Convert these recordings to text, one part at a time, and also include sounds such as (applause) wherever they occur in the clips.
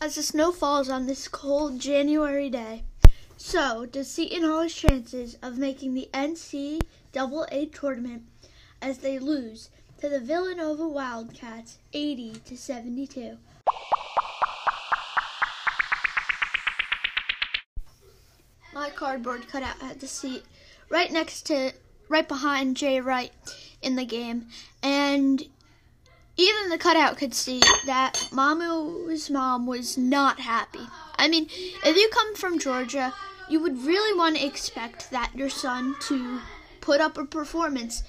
as the snow falls on this cold January day. So, does Seton Hall's chances of making the NCAA tournament as they lose to the Villanova Wildcats 80 to 72? My cardboard cutout had the seat right next to, right behind Jay Wright in the game, and even the cutout could see that Mamu's mom was not happy. I mean, if you come from Georgia, you would really want to expect that your son to put up a performance.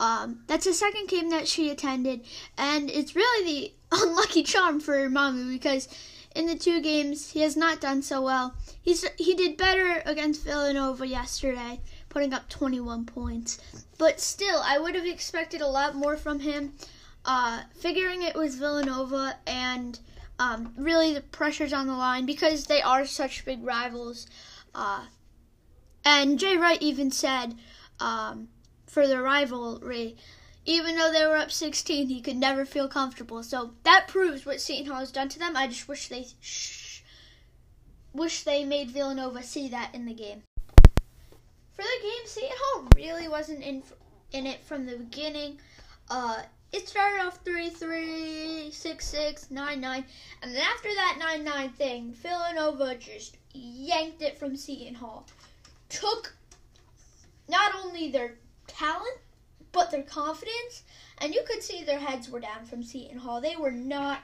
Um, that's the second game that she attended, and it's really the (laughs) unlucky charm for Mamu because in the two games he has not done so well. He's he did better against Villanova yesterday, putting up 21 points, but still I would have expected a lot more from him. Uh, figuring it was Villanova and um, really the pressure's on the line because they are such big rivals. Uh, and Jay Wright even said um, for the rivalry, even though they were up 16, he could never feel comfortable. So that proves what Seton Hall has done to them. I just wish they sh- wish they made Villanova see that in the game. For the game, Seton Hall really wasn't in in it from the beginning. Uh, it started off 3 3, 6 6, 9 9. And then after that 9 9 thing, Villanova just yanked it from Seton Hall. Took not only their talent, but their confidence. And you could see their heads were down from Seton Hall. They were not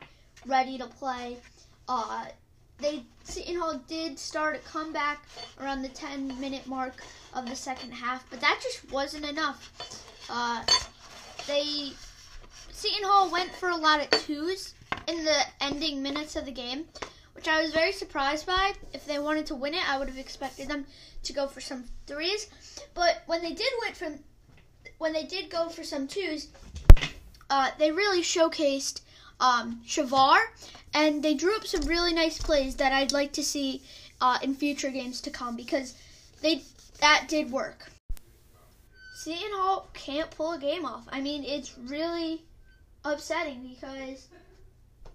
ready to play. Uh, they Seton Hall did start a comeback around the 10 minute mark of the second half, but that just wasn't enough. Uh, they Seton Hall went for a lot of twos in the ending minutes of the game, which I was very surprised by. If they wanted to win it, I would have expected them to go for some threes. But when they did went from when they did go for some twos, uh, they really showcased um, Shavar, and they drew up some really nice plays that I'd like to see uh, in future games to come because they that did work. Seton Hall can't pull a game off. I mean, it's really upsetting because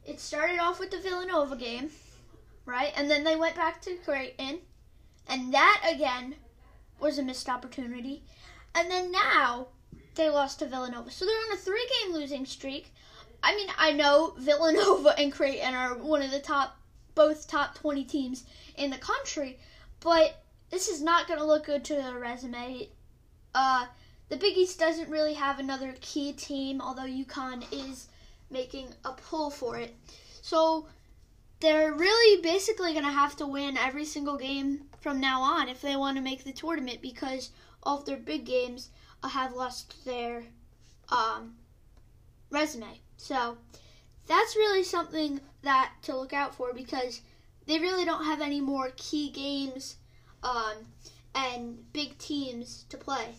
it started off with the Villanova game, right? And then they went back to Creighton, and that again was a missed opportunity. And then now they lost to Villanova. So they're on a three game losing streak. I mean, I know (laughs) Villanova and Creighton are one of the top, both top 20 teams in the country, but this is not going to look good to their resume. Uh, the Big East doesn't really have another key team, although UConn is making a pull for it. So they're really basically going to have to win every single game from now on if they want to make the tournament because all of their big games have lost their um, resume. So that's really something that to look out for because they really don't have any more key games um, and big teams to play.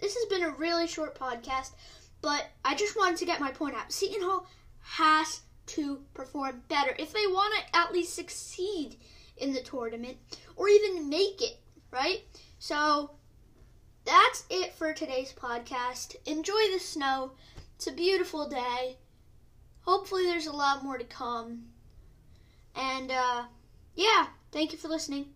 This has been a really short podcast, but I just wanted to get my point out. Seton Hall has to perform better if they want to at least succeed in the tournament or even make it, right? So that's it for today's podcast. Enjoy the snow. It's a beautiful day. Hopefully, there's a lot more to come. And uh, yeah, thank you for listening.